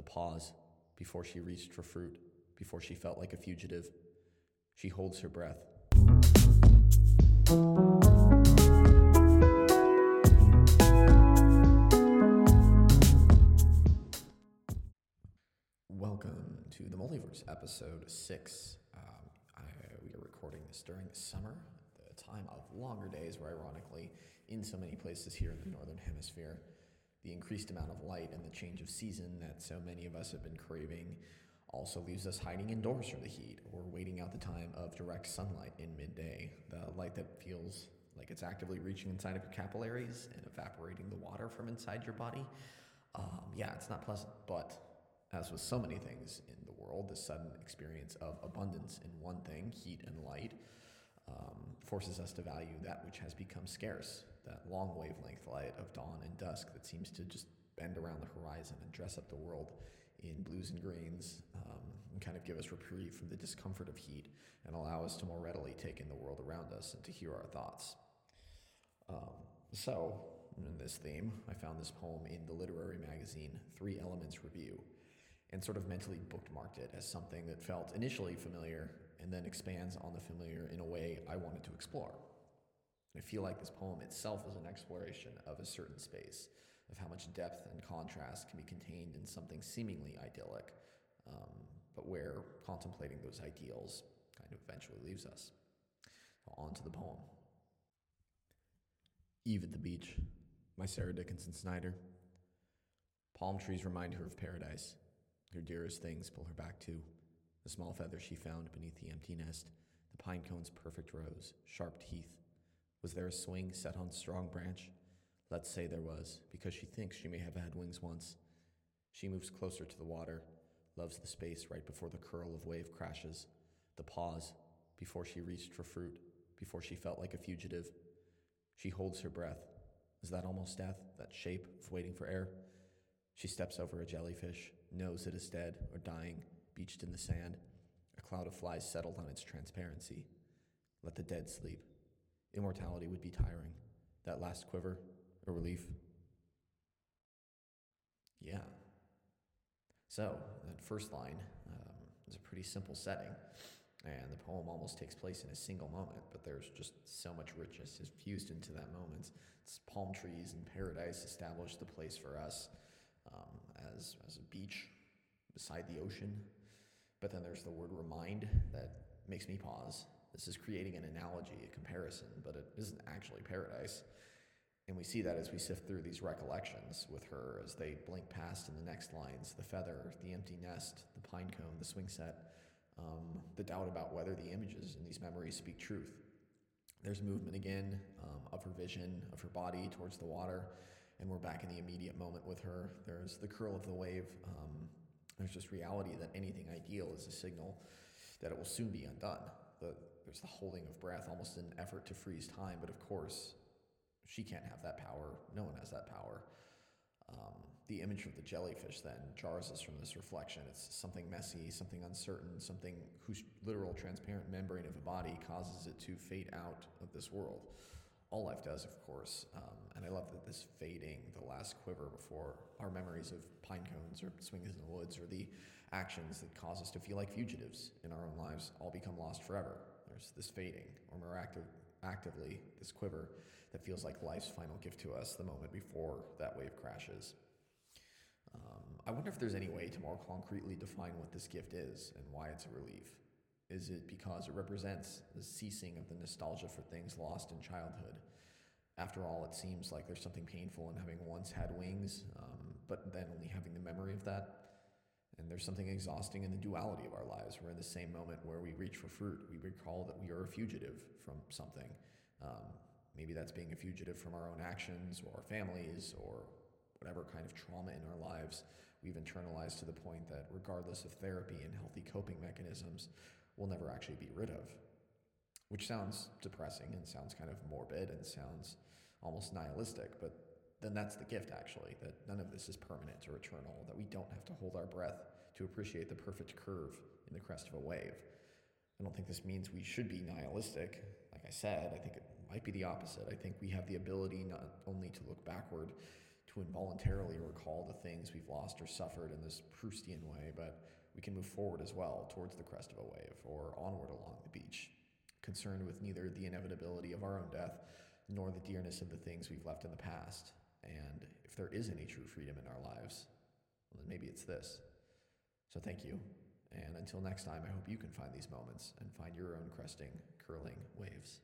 the pause before she reached for fruit, before she felt like a fugitive. She holds her breath. Welcome to the Multiverse, episode six. Um, I, we are recording this during the summer, the time of longer days, where ironically, in so many places here in the Northern Hemisphere, the increased amount of light and the change of season that so many of us have been craving also leaves us hiding indoors from the heat or waiting out the time of direct sunlight in midday. The light that feels like it's actively reaching inside of your capillaries and evaporating the water from inside your body. Um, yeah, it's not pleasant, but as with so many things in the world, the sudden experience of abundance in one thing, heat and light, um, forces us to value that which has become scarce, that long wavelength light of dawn and dusk that seems to just bend around the horizon and dress up the world in blues and greens um, and kind of give us reprieve from the discomfort of heat and allow us to more readily take in the world around us and to hear our thoughts. Um, so, in this theme, I found this poem in the literary magazine Three Elements Review and sort of mentally bookmarked it as something that felt initially familiar and then expands on the familiar in a way I wanted to explore. I feel like this poem itself is an exploration of a certain space, of how much depth and contrast can be contained in something seemingly idyllic, um, but where contemplating those ideals kind of eventually leaves us. On to the poem. Eve at the Beach by Sarah Dickenson Snyder. Palm trees remind her of paradise. Her dearest things pull her back too. The small feather she found beneath the empty nest, the pine cone's perfect rose, sharp teeth. Was there a swing set on strong branch? Let's say there was, because she thinks she may have had wings once. She moves closer to the water, loves the space right before the curl of wave crashes, the pause before she reached for fruit, before she felt like a fugitive. She holds her breath. Is that almost death, that shape of waiting for air? She steps over a jellyfish, knows it is dead or dying, beached in the sand. A cloud of flies settled on its transparency. Let the dead sleep. Immortality would be tiring. That last quiver, a relief. Yeah. So, that first line um, is a pretty simple setting, and the poem almost takes place in a single moment, but there's just so much richness infused into that moment. It's palm trees and paradise establish the place for us um, as, as a beach beside the ocean. But then there's the word remind that makes me pause. This is creating an analogy, a comparison, but it isn't actually paradise. And we see that as we sift through these recollections with her as they blink past in the next lines the feather, the empty nest, the pine cone, the swing set, um, the doubt about whether the images in these memories speak truth. There's movement again um, of her vision, of her body towards the water, and we're back in the immediate moment with her. There's the curl of the wave. Um, there's just reality that anything ideal is a signal that it will soon be undone. The, there's the holding of breath, almost an effort to freeze time, but of course, she can't have that power. No one has that power. Um, the image of the jellyfish then jars us from this reflection. It's something messy, something uncertain, something whose literal transparent membrane of a body causes it to fade out of this world all life does, of course. Um, and I love that this fading, the last quiver before our memories of pine cones or swings in the woods or the actions that cause us to feel like fugitives in our own lives all become lost forever. There's this fading, or more active, actively, this quiver that feels like life's final gift to us the moment before that wave crashes. Um, I wonder if there's any way to more concretely define what this gift is and why it's a relief. Is it because it represents the ceasing of the nostalgia for things lost in childhood? After all, it seems like there's something painful in having once had wings, um, but then only having the memory of that. And there's something exhausting in the duality of our lives. We're in the same moment where we reach for fruit. We recall that we are a fugitive from something. Um, maybe that's being a fugitive from our own actions or our families or whatever kind of trauma in our lives we've internalized to the point that, regardless of therapy and healthy coping mechanisms, we'll never actually be rid of. Which sounds depressing and sounds kind of morbid and sounds almost nihilistic, but then that's the gift actually, that none of this is permanent or eternal, that we don't have to hold our breath to appreciate the perfect curve in the crest of a wave. I don't think this means we should be nihilistic. Like I said, I think it might be the opposite. I think we have the ability not only to look backward to involuntarily recall the things we've lost or suffered in this Proustian way, but we can move forward as well towards the crest of a wave or onward along the beach, concerned with neither the inevitability of our own death nor the dearness of the things we've left in the past. And if there is any true freedom in our lives, well, then maybe it's this. So thank you. And until next time, I hope you can find these moments and find your own cresting, curling waves.